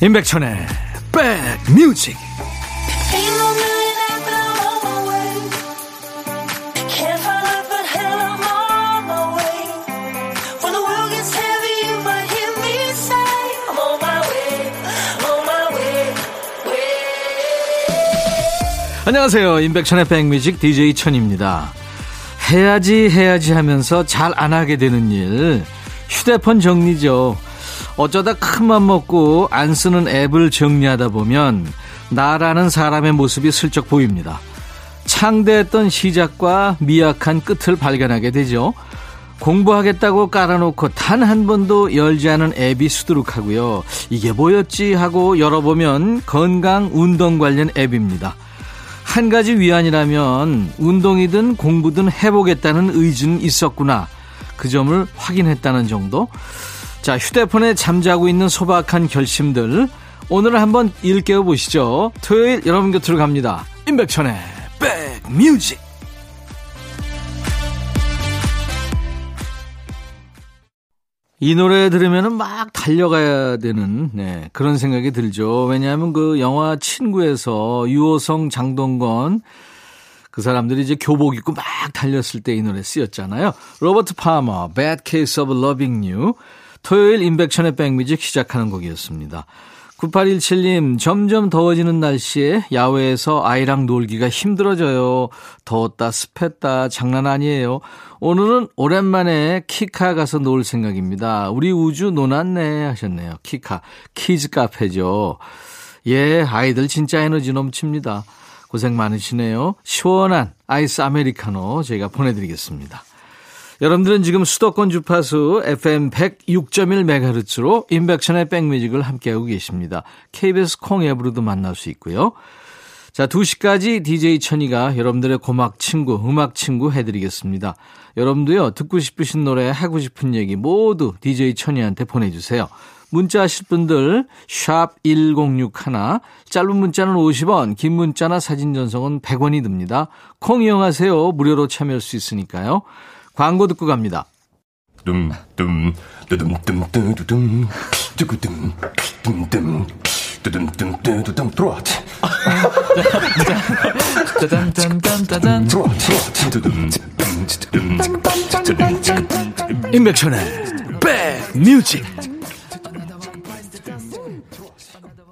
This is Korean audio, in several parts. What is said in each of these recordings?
임백천의 백뮤직. 안녕하세요. 임백천의 백뮤직 DJ 천입니다. 해야지 해야지 하면서 잘 안 하게 되는 일. 휴대폰 정리죠 어쩌다 큰맘 먹고 안 쓰는 앱을 정리하다 보면 나라는 사람의 모습이 슬쩍 보입니다. 창대했던 시작과 미약한 끝을 발견하게 되죠. 공부하겠다고 깔아놓고 단 한 번도 열지 않은 앱이 수두룩하고요. 이게 뭐였지 하고 열어보면 건강 운동 관련 앱입니다. 한 가지 위안이라면 운동이든 공부든 해보겠다는 의지는 있었구나. 그 점을 확인했다는 정도. 자, 휴대폰에 잠자고 있는 소박한 결심들. 오늘 한번 일깨워 보시죠. 토요일 여러분 곁으로 갑니다. 임백천의 백뮤직. 이 노래 들으면 막 달려가야 되는 네, 그런 생각이 들죠. 왜냐하면 그 영화 친구에서 유호성, 장동건 그 사람들이 이제 교복 입고 막 달렸을 때 이 노래 쓰였잖아요. 로버트 파머, Bad Case of Loving You. 토요일 인백천의 백뮤직 시작하는 곡이었습니다. 9817님, 점점 더워지는 날씨에 야외에서 아이랑 놀기가 힘들어져요. 더웠다, 습했다, 장난 아니에요. 오늘은 오랜만에 키카 가서 놀 생각입니다. 우리 우주 노났네 하셨네요. 키카. 키즈 카페죠. 예, 아이들 진짜 에너지 넘칩니다. 고생 많으시네요. 시원한 아이스 아메리카노 저희가 보내드리겠습니다. 여러분들은 지금 수도권 주파수 FM 106.1MHz로 인백션의 백뮤직을 함께하고 계십니다. KBS 콩 앱으로도 만날 수 있고요. 자, 2시까지 DJ 천이가 여러분들의 고막 친구, 음악 친구 해드리겠습니다. 여러분도요, 듣고 싶으신 노래, 하고 싶은 얘기 모두 DJ 천이한테 보내주세요. 문자 하실 분들 샵 1061, 짧은 문자는 50원, 긴 문자나 사진 전송은 100원이 듭니다. 콩 이용하세요. 무료로 참여할 수 있으니까요. 광고 듣고 갑니다. 둠둠 뚜둠뚜둠뚜둠 뚜구둠 둠둠 뚜둠둠 뚜둠 트로트 짜잔짠짠짠짠 임백천의 백뮤직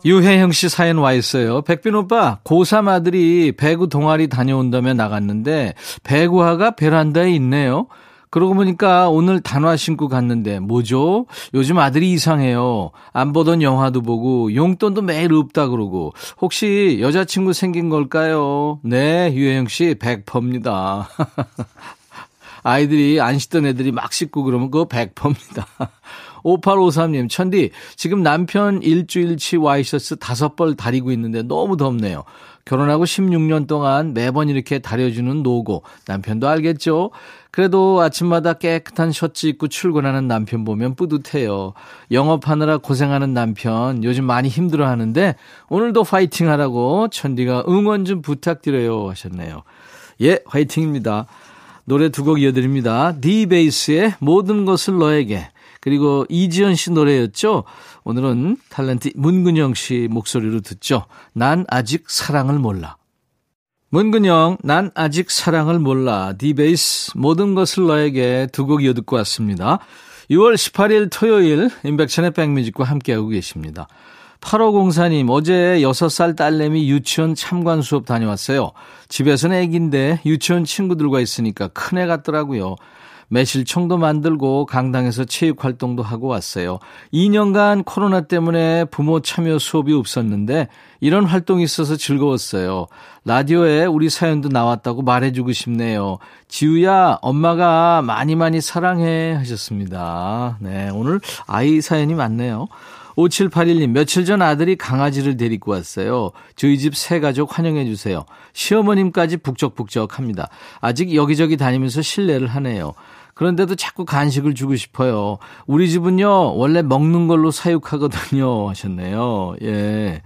유혜영 씨 사연 와 있어요. 백빈 오빠, 고3 아들이 배구 동아리 다녀온다며 나갔는데 배구화가 베란다에 있네요. 그러고 보니까 오늘 단화 신고 갔는데 뭐죠? 요즘 아들이 이상해요. 안 보던 영화도 보고 용돈도 매일 없다 그러고 혹시 여자친구 생긴 걸까요? 네, 유혜영 씨 100%입니다. 아이들이 안 씻던 애들이 막 씻고 그러면 그거 100%입니다. 5853님, 천디, 지금 남편 일주일치 와이셔츠 다섯 벌 다리고 있는데 너무 덥네요. 결혼하고 16년 동안 매번 이렇게 다려주는 노고. 남편도 알겠죠? 그래도 아침마다 깨끗한 셔츠 입고 출근하는 남편 보면 뿌듯해요. 영업하느라 고생하는 남편 요즘 많이 힘들어 하는데 오늘도 화이팅 하라고 천디가 응원 좀 부탁드려요 하셨네요. 예, 화이팅입니다. 노래 두 곡 이어드립니다. 디베이스의 모든 것을 너에게 그리고 이지연 씨 노래였죠. 오늘은 탤런트 문근영 씨 목소리로 듣죠. 난 아직 사랑을 몰라. 문근영, 난 아직 사랑을 몰라. 디베이스, 모든 것을 너에게 두 곡 이어 듣고 왔습니다. 6월 18일 토요일, 인백천의 백뮤직과 함께하고 계십니다. 8504님, 어제 6살 딸내미 유치원 참관 수업 다녀왔어요. 집에서는 애기인데 유치원 친구들과 있으니까 큰애 같더라고요. 매실청도 만들고 강당에서 체육 활동도 하고 왔어요. 2년간 코로나 때문에 부모 참여 수업이 없었는데 이런 활동이 있어서 즐거웠어요. 라디오에 우리 사연도 나왔다고 말해주고 싶네요. 지우야, 엄마가 많이 많이 사랑해 하셨습니다. 네, 오늘 아이 사연이 많네요. 5781님, 며칠 전 아들이 강아지를 데리고 왔어요. 저희 집 새 가족 환영해 주세요. 시어머님까지 북적북적 합니다. 아직 여기저기 다니면서 실례를 하네요. 그런데도 자꾸 간식을 주고 싶어요. 우리 집은요, 원래 먹는 걸로 사육하거든요. 하셨네요. 예.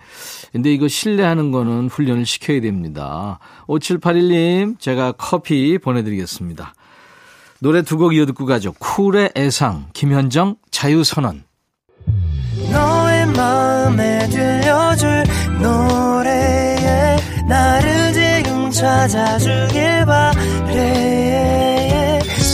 근데 이거 신뢰하는 거는 훈련을 시켜야 됩니다. 5781님, 제가 커피 보내드리겠습니다. 노래 두 곡 이어 듣고 가죠. 쿨의 애상, 김현정, 자유선언. 너의 마음에 들려줄 노래에 나를 지금 찾아주길 바래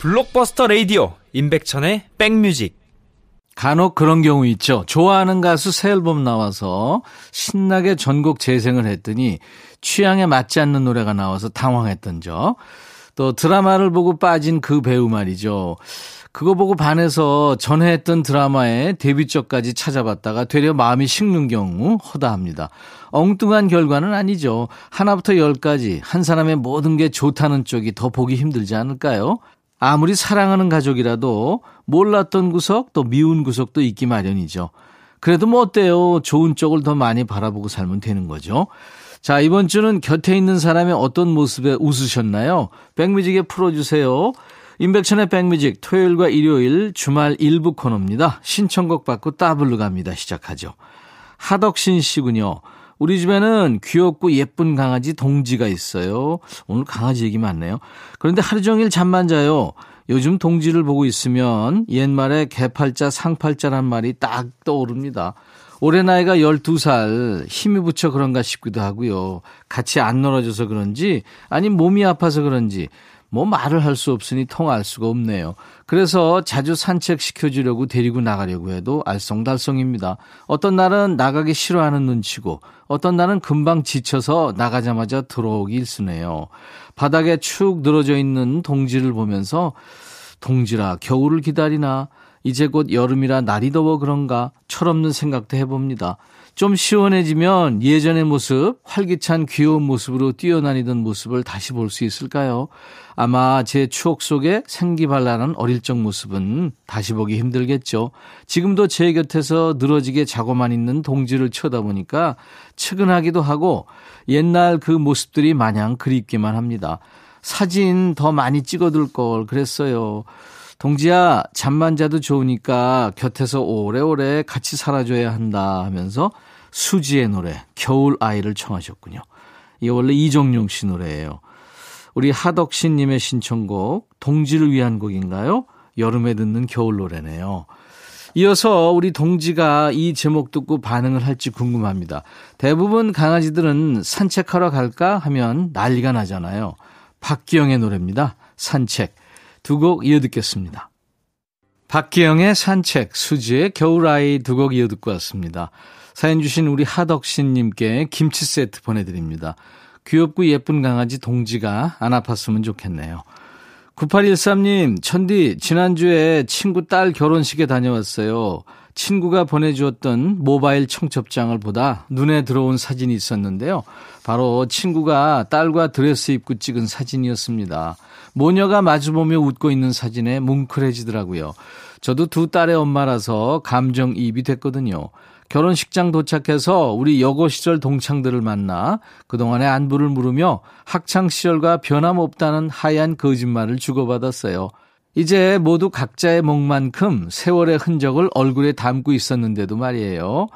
블록버스터 레이디오 임백천의 백뮤직 간혹 그런 경우 있죠. 좋아하는 가수 새 앨범 나와서 신나게 전곡 재생을 했더니 취향에 맞지 않는 노래가 나와서 당황했던 적. 또 드라마를 보고 빠진 그 배우 말이죠. 그거 보고 반해서 전에 했던 드라마의 데뷔작까지 찾아봤다가 되려 마음이 식는 경우 허다합니다. 엉뚱한 결과는 아니죠. 하나부터 열까지 한 사람의 모든 게 좋다는 쪽이 더 보기 힘들지 않을까요? 아무리 사랑하는 가족이라도 몰랐던 구석 또 미운 구석도 있기 마련이죠. 그래도 뭐 어때요? 좋은 쪽을 더 많이 바라보고 살면 되는 거죠. 자, 이번 주는 곁에 있는 사람의 어떤 모습에 웃으셨나요? 백뮤직에 풀어주세요. 임백천의 백뮤직 토요일과 일요일 주말 일부 코너입니다. 신청곡 받고 따블로 갑니다. 시작하죠. 하덕신 씨군요. 우리 집에는 귀엽고 예쁜 강아지 동지가 있어요. 오늘 강아지 얘기 많네요. 그런데 하루 종일 잠만 자요. 요즘 동지를 보고 있으면 옛말에 개팔자 상팔자란 말이 딱 떠오릅니다. 올해 나이가 12살 힘이 붙여 그런가 싶기도 하고요. 같이 안 놀아줘서 그런지 아니 몸이 아파서 그런지 뭐 말을 할 수 없으니 통할 수가 없네요. 그래서 자주 산책시켜주려고 데리고 나가려고 해도 알쏭달쏭입니다. 어떤 날은 나가기 싫어하는 눈치고 어떤 날은 금방 지쳐서 나가자마자 들어오기 일쑤네요. 바닥에 축 늘어져 있는 동지를 보면서 동지라 겨울을 기다리나 이제 곧 여름이라 날이 더워 그런가 철없는 생각도 해봅니다. 좀 시원해지면 예전의 모습, 활기찬 귀여운 모습으로 뛰어다니던 모습을 다시 볼 수 있을까요? 아마 제 추억 속에 생기발랄한 어릴 적 모습은 다시 보기 힘들겠죠. 지금도 제 곁에서 늘어지게 자고만 있는 동지를 쳐다보니까 측은하기도 하고 옛날 그 모습들이 마냥 그립기만 합니다. 사진 더 많이 찍어둘 걸 그랬어요. 동지야, 잠만 자도 좋으니까 곁에서 오래오래 같이 살아줘야 한다 하면서 수지의 노래, 겨울 아이를 청하셨군요. 이게 원래 이정용 씨 노래예요. 우리 하덕신님의 신청곡, 동지를 위한 곡인가요? 여름에 듣는 겨울 노래네요. 이어서 우리 동지가 이 제목 듣고 반응을 할지 궁금합니다. 대부분 강아지들은 산책하러 갈까 하면 난리가 나잖아요. 박기영의 노래입니다. 산책. 두 곡 이어 듣겠습니다. 박기영의 산책, 수지의 겨울아이 두 곡 이어 듣고 왔습니다. 사연 주신 우리 하덕신님께 김치 세트 보내드립니다. 귀엽고 예쁜 강아지 동지가 안 아팠으면 좋겠네요. 9813님, 천디, 지난주에 친구 딸 결혼식에 다녀왔어요. 친구가 보내주었던 모바일 청첩장을 보다 눈에 들어온 사진이 있었는데요. 바로 친구가 딸과 드레스 입고 찍은 사진이었습니다. 모녀가 마주보며 웃고 있는 사진에 뭉클해지더라고요. 저도 두 딸의 엄마라서 감정이입이 됐거든요. 결혼식장 도착해서 우리 여고 시절 동창들을 만나 그동안의 안부를 물으며 학창 시절과 변함없다는 하얀 거짓말을 주고받았어요. 이제 모두 각자의 몫만큼 세월의 흔적을 얼굴에 담고 있었는데도 말이에요.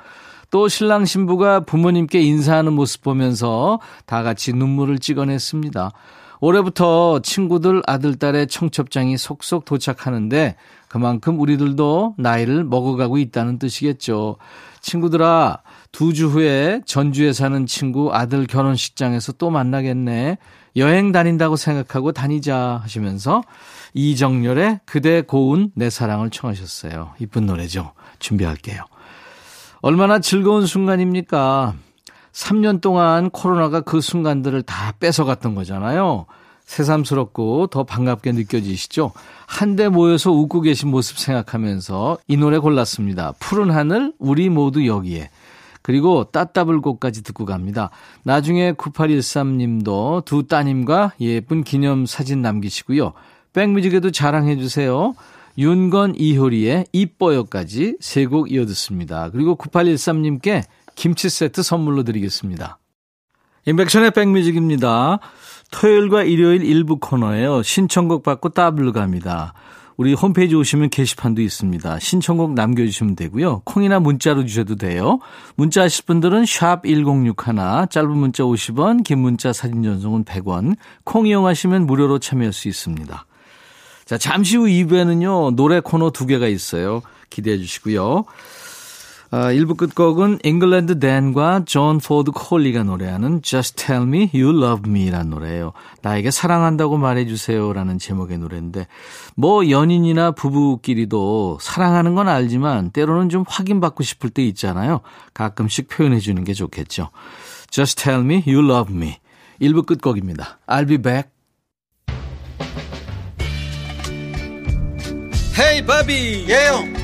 또 신랑 신부가 부모님께 인사하는 모습 보면서 다 같이 눈물을 찍어냈습니다. 올해부터 친구들 아들딸의 청첩장이 속속 도착하는데 그만큼 우리들도 나이를 먹어가고 있다는 뜻이겠죠. 친구들아, 두 주 후에 전주에 사는 친구 아들 결혼식장에서 또 만나겠네. 여행 다닌다고 생각하고 다니자 하시면서 이정열의 그대 고운 내 사랑을 청하셨어요. 이쁜 노래죠. 준비할게요. 얼마나 즐거운 순간입니까? 3년 동안 코로나가 그 순간들을 다 뺏어갔던 거잖아요. 새삼스럽고 더 반갑게 느껴지시죠? 한데 모여서 웃고 계신 모습 생각하면서 이 노래 골랐습니다. 푸른 하늘, 우리 모두 여기에. 그리고 따따블곡까지 듣고 갑니다. 나중에 9813님도 두 따님과 예쁜 기념 사진 남기시고요. 백뮤직에도 자랑해 주세요. 윤건 이효리의 이뻐요까지 세 곡 이어 듣습니다. 그리고 9813님께 김치 세트 선물로 드리겠습니다. 인백션의 백뮤직입니다. 토요일과 일요일 일부 코너에요. 신청곡 받고 따블로 갑니다. 우리 홈페이지 오시면 게시판도 있습니다. 신청곡 남겨주시면 되고요. 콩이나 문자로 주셔도 돼요. 문자 하실 분들은 샵 1061, 짧은 문자 50원, 긴 문자 사진 전송은 100원, 콩 이용하시면 무료로 참여할 수 있습니다. 자, 잠시 후 2부에는요, 노래 코너 두 개가 있어요. 기대해 주시고요. 아, 1부 끝곡은 잉글랜드 댄과 존 포드 콜리가 노래하는 Just Tell Me You Love Me라는 노래예요. 나에게 사랑한다고 말해주세요 라는 제목의 노래인데 뭐 연인이나 부부끼리도 사랑하는 건 알지만 때로는 좀 확인받고 싶을 때 있잖아요. 가끔씩 표현해 주는 게 좋겠죠. Just Tell Me You Love Me 1부 끝곡입니다. I'll be back. 헤이 바비 예영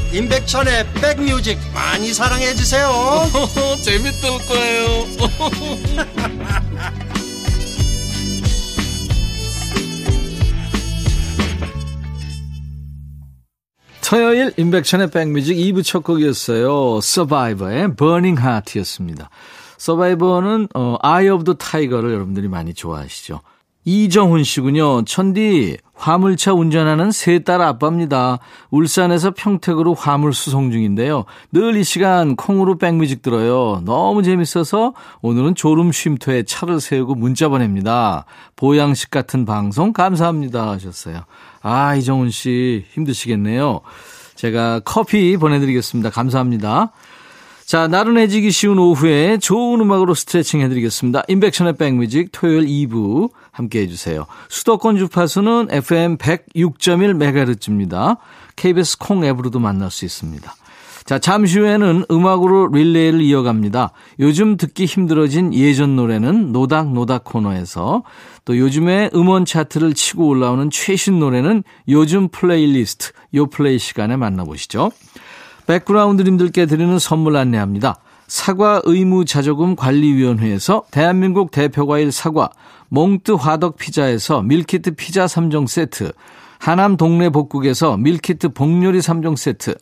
임백천의 백뮤직 많이 사랑해 주세요 재밌을 거예요 토요일 인백션의 백뮤직 2부 첫 곡이었어요. 서바이버의 Burning Heart였습니다. 서바이버는 어, Eye of the Tiger를 여러분들이 많이 좋아하시죠. 이정훈 씨군요. 천디 화물차 운전하는 세 딸 아빠입니다. 울산에서 평택으로 화물 수송 중인데요. 늘 이 시간 콩으로 백뮤직 들어요. 너무 재밌어서 오늘은 졸음 쉼터에 차를 세우고 문자 보냅니다. 보양식 같은 방송 감사합니다 하셨어요. 아 이정훈 씨 힘드시겠네요. 제가 커피 보내드리겠습니다. 감사합니다. 자, 나른해지기 쉬운 오후에 좋은 음악으로 스트레칭 해드리겠습니다. 임백천의 백뮤직 토요일 2부 함께 해주세요. 수도권 주파수는 FM 106.1MHz입니다. KBS 콩 앱으로도 만날 수 있습니다. 자, 잠시 후에는 음악으로 릴레이를 이어갑니다. 요즘 듣기 힘들어진 예전 노래는 노닥노닥 코너에서 또 요즘에 음원 차트를 치고 올라오는 최신 노래는 요즘 플레이리스트 요 플레이 시간에 만나보시죠. 백그라운드님들께 드리는 선물 안내합니다. 사과 의무 자조금 관리위원회에서 대한민국 대표과일 사과, 몽뜨 화덕 피자에서 밀키트 피자 3종 세트, 하남 동네 복국에서 밀키트 복요리 3종 세트,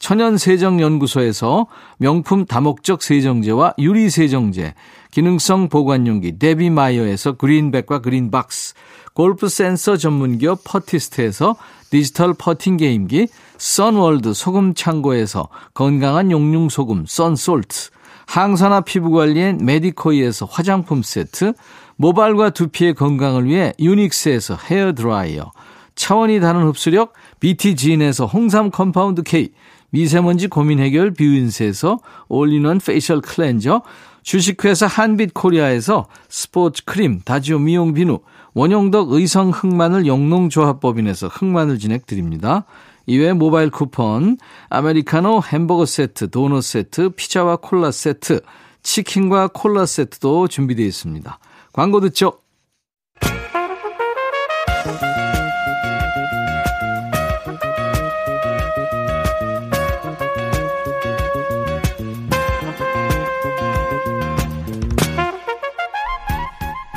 천연 세정 연구소에서 명품 다목적 세정제와 유리 세정제, 기능성 보관용기 데비마이어에서 그린백과 그린박스, 골프 센서 전문기업 퍼티스트에서 디지털 퍼팅 게임기, 선월드 소금 창고에서 건강한 용융 소금 썬솔트, 항산화 피부 관리엔 메디코이에서 화장품 세트, 모발과 두피의 건강을 위해 유닉스에서 헤어 드라이어, 차원이 다른 흡수력 BT진에서 홍삼 compound K, 미세먼지 고민 해결 뷰인스에서 올인원 페이셜 클렌저, 주식회사 한빛코리아에서 스포츠 크림 다지오 미용 비누, 원용덕 의성 흑마늘 영농조합법인에서 흑마늘 진행 드립니다. 이외에 모바일 쿠폰, 아메리카노 햄버거 세트, 도넛 세트, 피자와 콜라 세트, 치킨과 콜라 세트도 준비되어 있습니다. 광고 듣죠?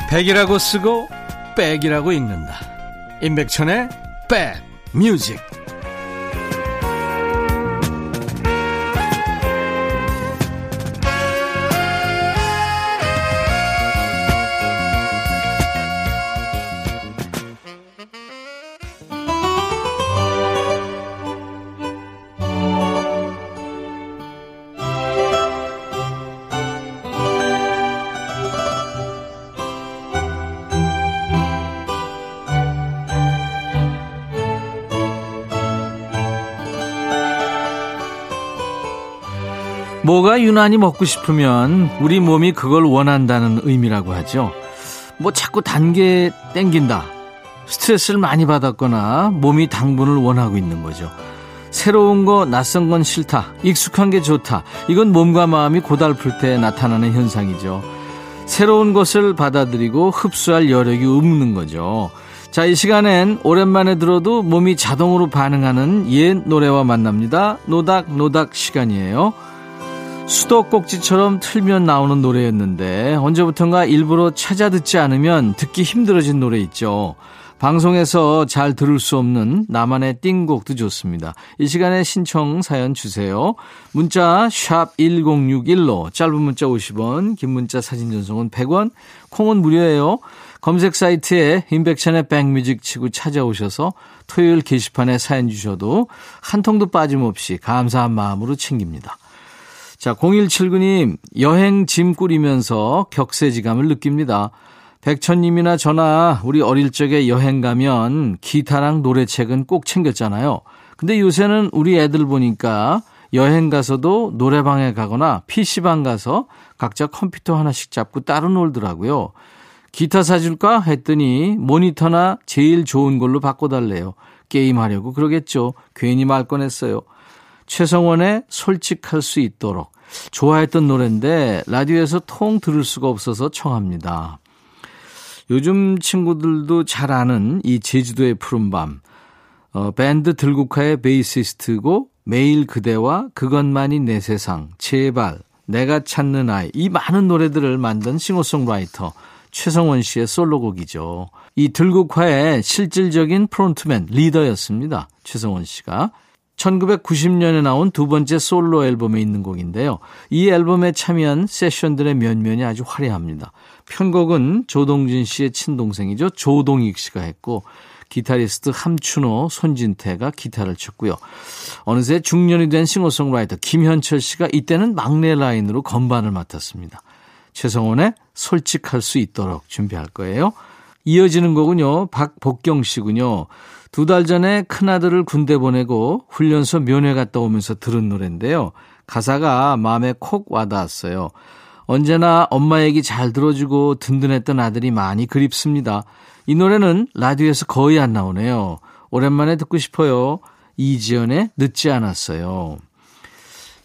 백이라고 쓰고 백이라고 읽는다. 임백천의 백 뮤직. 뭐가 유난히 먹고 싶으면 우리 몸이 그걸 원한다는 의미라고 하죠. 뭐 자꾸 단 게 땡긴다. 스트레스를 많이 받았거나 몸이 당분을 원하고 있는 거죠. 새로운 거 낯선 건 싫다. 익숙한 게 좋다. 이건 몸과 마음이 고달플 때 나타나는 현상이죠. 새로운 것을 받아들이고 흡수할 여력이 없는 거죠. 자, 이 시간엔 오랜만에 들어도 몸이 자동으로 반응하는 옛 노래와 만납니다. 노닥노닥 시간이에요. 수도꼭지처럼 틀면 나오는 노래였는데 언제부턴가 일부러 찾아 듣지 않으면 듣기 힘들어진 노래 있죠. 방송에서 잘 들을 수 없는 나만의 띵곡도 좋습니다. 이 시간에 신청 사연 주세요. 문자 1061로 짧은 문자 50원, 긴 문자 사진 전송은 100원, 콩은 무료예요. 검색 사이트에 인백션의 백뮤직 치고 찾아오셔서 토요일 게시판에 사연 주셔도 한 통도 빠짐없이 감사한 마음으로 챙깁니다. 자, 0179님, 여행 짐 꾸리면서 격세지감을 느낍니다. 백천님이나 저나 우리 어릴 적에 여행 가면 기타랑 노래책은 꼭 챙겼잖아요. 근데 요새는 우리 애들 보니까 여행 가서도 노래방에 가거나 PC방 가서 각자 컴퓨터 하나씩 잡고 따로 놀더라고요. 기타 사줄까? 했더니 모니터나 제일 좋은 걸로 바꿔달래요. 게임하려고 그러겠죠. 괜히 말 꺼냈어요. 최성원의 솔직할 수 있도록. 좋아했던 노래인데 라디오에서 통 들을 수가 없어서 청합니다. 요즘 친구들도 잘 아는 이 제주도의 푸른밤. 어, 밴드 들국화의 베이시스트고 매일 그대와 그것만이 내 세상, 제발, 내가 찾는 아이 이 많은 노래들을 만든 싱어송라이터 최성원 씨의 솔로곡이죠. 이 들국화의 실질적인 프론트맨 리더였습니다. 최성원 씨가 1990년에 나온 두 번째 솔로 앨범에 있는 곡인데요. 이 앨범에 참여한 세션들의 면면이 아주 화려합니다. 편곡은 조동진 씨의 친동생이죠. 조동익 씨가 했고 기타리스트 함춘호, 손진태가 기타를 쳤고요. 어느새 중년이 된 싱어송라이터 김현철 씨가 이때는 막내 라인으로 건반을 맡았습니다. 최성원의 솔직할 수 있도록 준비할 거예요. 이어지는 곡은요. 박복경 씨군요. 두 달 전에 큰아들을 군대 보내고 훈련소 면회 갔다 오면서 들은 노래인데요. 가사가 마음에 콕 와닿았어요. 언제나 엄마 얘기 잘 들어주고 든든했던 아들이 많이 그립습니다. 이 노래는 라디오에서 거의 안 나오네요. 오랜만에 듣고 싶어요. 이지연의 늦지 않았어요.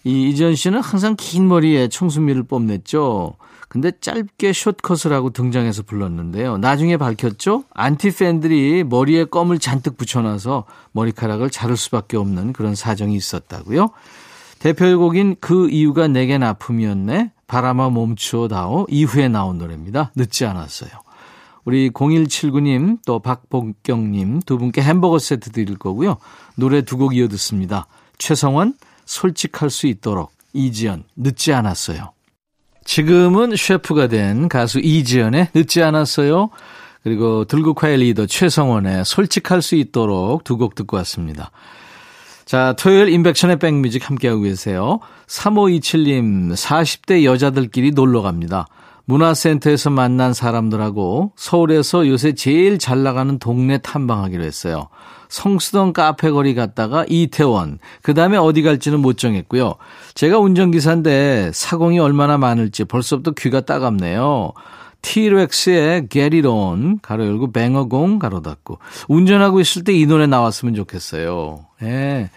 이 이지연 씨는 항상 긴 머리에 청순미를 뽐냈죠. 근데 짧게 숏컷을 하고 등장해서 불렀는데요. 나중에 밝혔죠? 안티 팬들이 머리에 껌을 잔뜩 붙여놔서 머리카락을 자를 수밖에 없는 그런 사정이 있었다고요. 대표곡인 그 이유가 내겐 아픔이었네. 바람아 멈추어 다오 이후에 나온 노래입니다. 늦지 않았어요. 우리 0179님 또 박복경님 두 분께 햄버거 세트 드릴 거고요. 노래 두 곡 이어 듣습니다. 최성원 솔직할 수 있도록 이지연 늦지 않았어요. 지금은 셰프가 된 가수 이지연의 늦지 않았어요. 그리고 들국화의 리더 최성원의 솔직할 수 있도록 두 곡 듣고 왔습니다. 자, 토요일 인백션의 백뮤직 함께하고 계세요. 3527님, 40대 여자들끼리 놀러 갑니다. 문화센터에서 만난 사람들하고 서울에서 요새 제일 잘 나가는 동네 탐방하기로 했어요. 성수동 카페 거리 갔다가 이태원, 그 다음에 어디 갈지는 못 정했고요. 제가 운전기사인데 사공이 얼마나 많을지 벌써부터 귀가 따갑네요. 티렉스의 On, 가로 열고 Bang a Gong, 가로 닫고. 운전하고 있을 때 이 노래 나왔으면 좋겠어요. 예.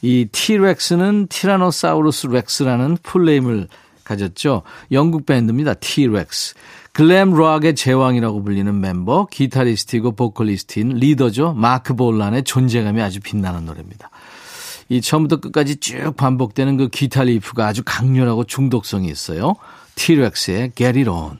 이 티렉스는 티라노사우루스 렉스라는 풀네임을 가졌죠. 영국 밴드입니다. 티렉스. glam rock의 제왕이라고 불리는 멤버, 기타리스트이고 보컬리스트인 리더죠. 마크 볼란의 존재감이 아주 빛나는 노래입니다. 이 처음부터 끝까지 쭉 반복되는 그 기타 리프가 아주 강렬하고 중독성이 있어요. 티렉스의 Get It On.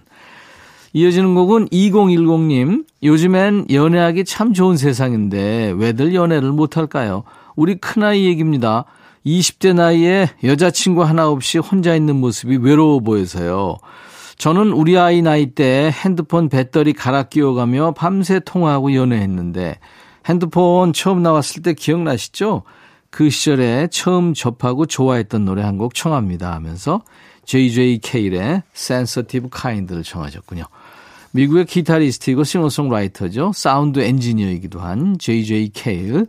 이어지는 곡은 2010님. 요즘엔 연애하기 참 좋은 세상인데 왜들 연애를 못할까요? 우리 큰아이 얘기입니다. 20대 나이에 여자친구 하나 없이 혼자 있는 모습이 외로워 보여서요. 저는 우리 아이 나이 때 핸드폰 배터리 갈아 끼워가며 밤새 통화하고 연애했는데 핸드폰 처음 나왔을 때 기억나시죠? 그 시절에 처음 접하고 좋아했던 노래 한 곡 청합니다 하면서 JJ 케일의 Sensitive Kind를 청하셨군요. 미국의 기타리스트이고 싱어송라이터죠. 사운드 엔지니어이기도 한 JJ 케일.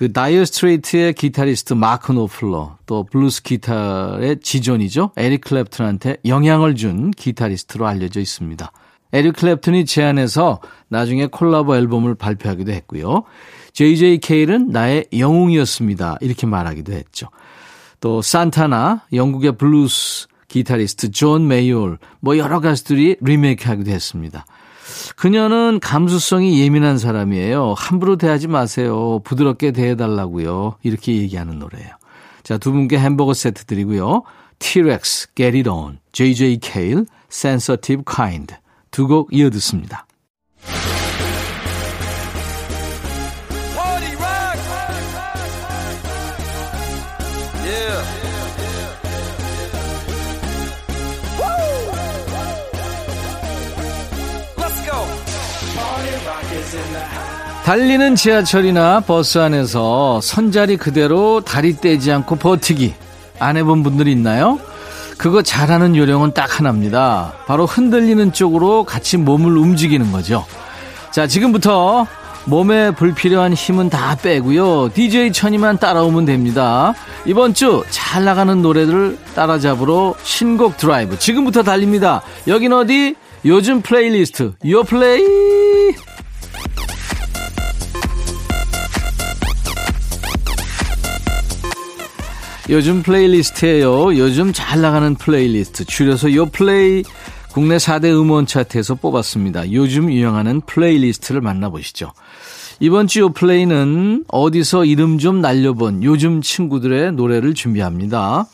그 다이어 스트레이트의 기타리스트 마크 노플러, 또 블루스 기타의 지존이죠. 에릭 클랩튼한테 영향을 준 기타리스트로 알려져 있습니다. 에릭 클랩튼이 제안해서 나중에 콜라보 앨범을 발표하기도 했고요. JJ 케일은 나의 영웅이었습니다. 이렇게 말하기도 했죠. 또 산타나 영국의 블루스 기타리스트 존 메이올 뭐 여러 가수들이 리메이크하기도 했습니다. 그녀는 감수성이 예민한 사람이에요. 함부로 대하지 마세요. 부드럽게 대해달라고요. 이렇게 얘기하는 노래예요. 자, 두 분께 햄버거 세트 드리고요. T-Rex, Get It On, JJ Cale, Sensitive Kind 두 곡 이어 듣습니다. 달리는 지하철이나 버스 안에서 선자리 그대로 다리 떼지 않고 버티기 안 해본 분들이 있나요? 그거 잘하는 요령은 딱 하나입니다. 바로 흔들리는 쪽으로 같이 몸을 움직이는 거죠. 자, 지금부터 몸에 불필요한 힘은 다 빼고요. DJ 천이만 따라오면 됩니다. 이번 주 잘 나가는 노래들을 따라잡으러 신곡 드라이브. 지금부터 달립니다. 여긴 어디? 요즘 플레이리스트. 요 플레이! 요즘 플레이리스트예요. 요즘 잘 나가는 플레이리스트. 줄여서 요 플레이 국내 4대 음원 차트에서 뽑았습니다. 요즘 유행하는 플레이리스트를 만나보시죠. 이번 주 요 플레이는 어디서 이름 좀 날려본 요즘 친구들의 노래를 준비합니다.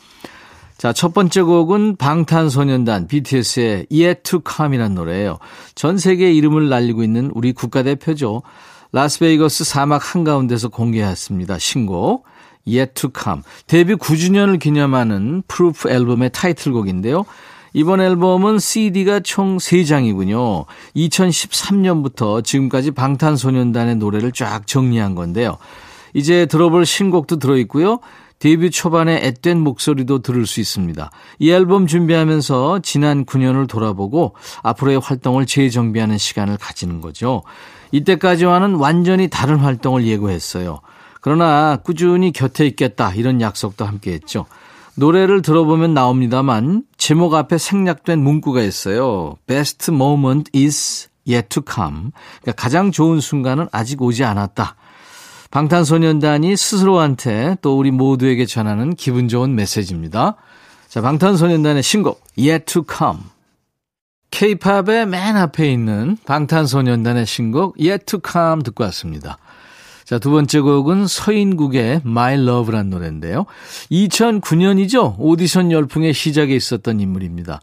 자, 첫 번째 곡은 방탄소년단 BTS의 Yet to Come이라는 노래예요. 전 세계에 이름을 날리고 있는 우리 국가대표죠. 라스베이거스 사막 한가운데서 공개했습니다. 신곡. Yet to Come. 데뷔 9주년을 기념하는 프루프 앨범의 타이틀곡인데요. 이번 앨범은 CD가 총 3장이군요. 2013년부터 지금까지 방탄소년단의 노래를 쫙 정리한 건데요. 이제 들어볼 신곡도 들어있고요. 데뷔 초반에 앳된 목소리도 들을 수 있습니다. 이 앨범 준비하면서 지난 9년을 돌아보고 앞으로의 활동을 재정비하는 시간을 가지는 거죠. 이때까지와는 완전히 다른 활동을 예고했어요. 그러나 꾸준히 곁에 있겠다 이런 약속도 함께 했죠. 노래를 들어보면 나옵니다만 제목 앞에 생략된 문구가 있어요. Best moment is yet to come. 그러니까 가장 좋은 순간은 아직 오지 않았다. 방탄소년단이 스스로한테 또 우리 모두에게 전하는 기분 좋은 메시지입니다. 자, 방탄소년단의 신곡 Yet to Come. K-팝의 맨 앞에 있는 방탄소년단의 신곡 Yet to Come 듣고 왔습니다. 자, 두 번째 곡은 서인국의 My Love란 노래인데요. 2009년이죠. 오디션 열풍의 시작에 있었던 인물입니다.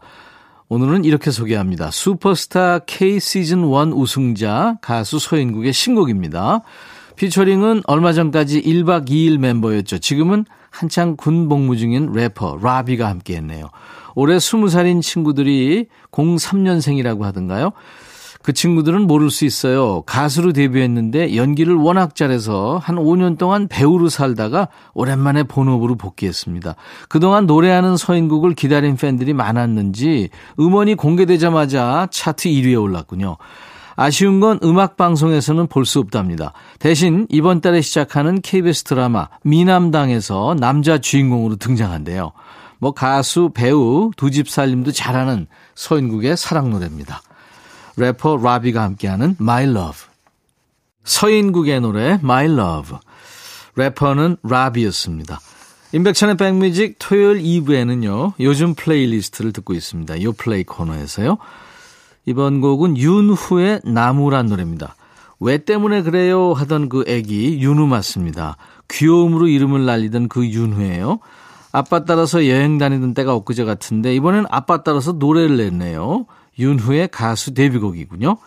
오늘은 이렇게 소개합니다. 슈퍼스타 K 시즌 1 우승자 가수 서인국의 신곡입니다. 피처링은 얼마 전까지 1박 2일 멤버였죠. 지금은 한창 군 복무 중인 래퍼 라비가 함께 했네요. 올해 20살인 친구들이 03년생이라고 하던가요? 그 친구들은 모를 수 있어요. 가수로 데뷔했는데 연기를 워낙 잘해서 한 5년 동안 배우로 살다가 오랜만에 본업으로 복귀했습니다. 그동안 노래하는 서인국을 기다린 팬들이 많았는지 음원이 공개되자마자 차트 1위에 올랐군요. 아쉬운 건 음악 방송에서는 볼 수 없답니다. 대신 이번 달에 시작하는 KBS 드라마 미남당에서 남자 주인공으로 등장한대요. 뭐 가수, 배우, 두 집 살림도 잘하는 서인국의 사랑 노래입니다. 래퍼 라비가 함께하는 My Love. 서인국의 노래 My Love. 래퍼는 라비였습니다. 임백천의 백뮤직 토요일 2부에는요. 요즘 플레이리스트를 듣고 있습니다. 요 플레이 코너에서요. 이번 곡은 윤후의 나무란 노래입니다. 왜 때문에 그래요 하던 그 애기 윤후 맞습니다. 귀여움으로 이름을 날리던 그 윤후예요. 아빠 따라서 여행 다니던 때가 엊그제 같은데 이번엔 아빠 따라서 노래를 냈네요. 윤후의 가수 데뷔곡이군요.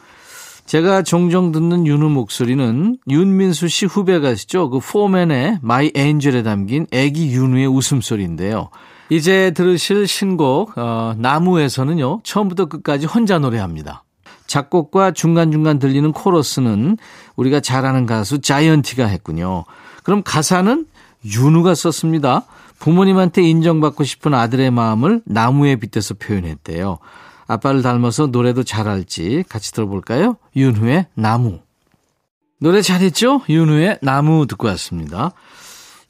제가 종종 듣는 윤후 목소리는 윤민수 씨 후배 가수죠. 그 포맨의 My Angel에 담긴 애기 윤후의 웃음소리인데요. 이제 들으실 신곡 어, 나무에서는요. 처음부터 끝까지 혼자 노래합니다. 작곡과 중간중간 들리는 코러스는 우리가 잘 아는 가수 자이언티가 했군요. 그럼 가사는 윤우가 썼습니다. 부모님한테 인정받고 싶은 아들의 마음을 나무에 빗대서 표현했대요. 아빠를 닮아서 노래도 잘할지 같이 들어볼까요? 윤후의 나무. 노래 잘했죠? 윤후의 나무 듣고 왔습니다.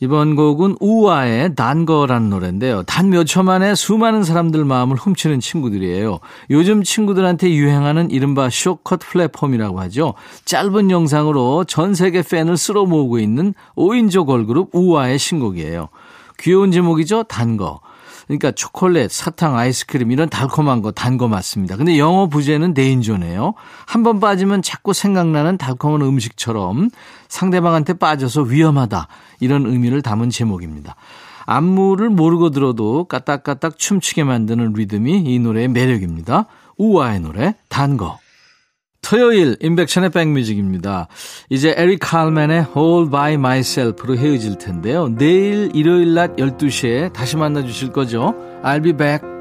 이번 곡은 우아의 단거란 노래인데요. 단 몇 초 만에 수많은 사람들 마음을 훔치는 친구들이에요. 요즘 친구들한테 유행하는 이른바 쇼컷 플랫폼이라고 하죠. 짧은 영상으로 전 세계 팬을 쓸어 모으고 있는 5인조 걸그룹 우아의 신곡이에요. 귀여운 제목이죠. 단거. 그러니까 초콜릿, 사탕, 아이스크림 이런 달콤한 거, 단 거 맞습니다. 근데 영어 부제는 대인조네요. 한 번 빠지면 자꾸 생각나는 달콤한 음식처럼 상대방한테 빠져서 위험하다. 이런 의미를 담은 제목입니다. 안무를 모르고 들어도 까딱까딱 춤추게 만드는 리듬이 이 노래의 매력입니다. 우아의 노래, 단 거. 토요일 인백션의 백뮤직입니다. 이제 에릭 칼맨의 All By Myself로 헤어질 텐데요. 내일 일요일 낮 12시에 다시 만나주실 거죠? I'll be back.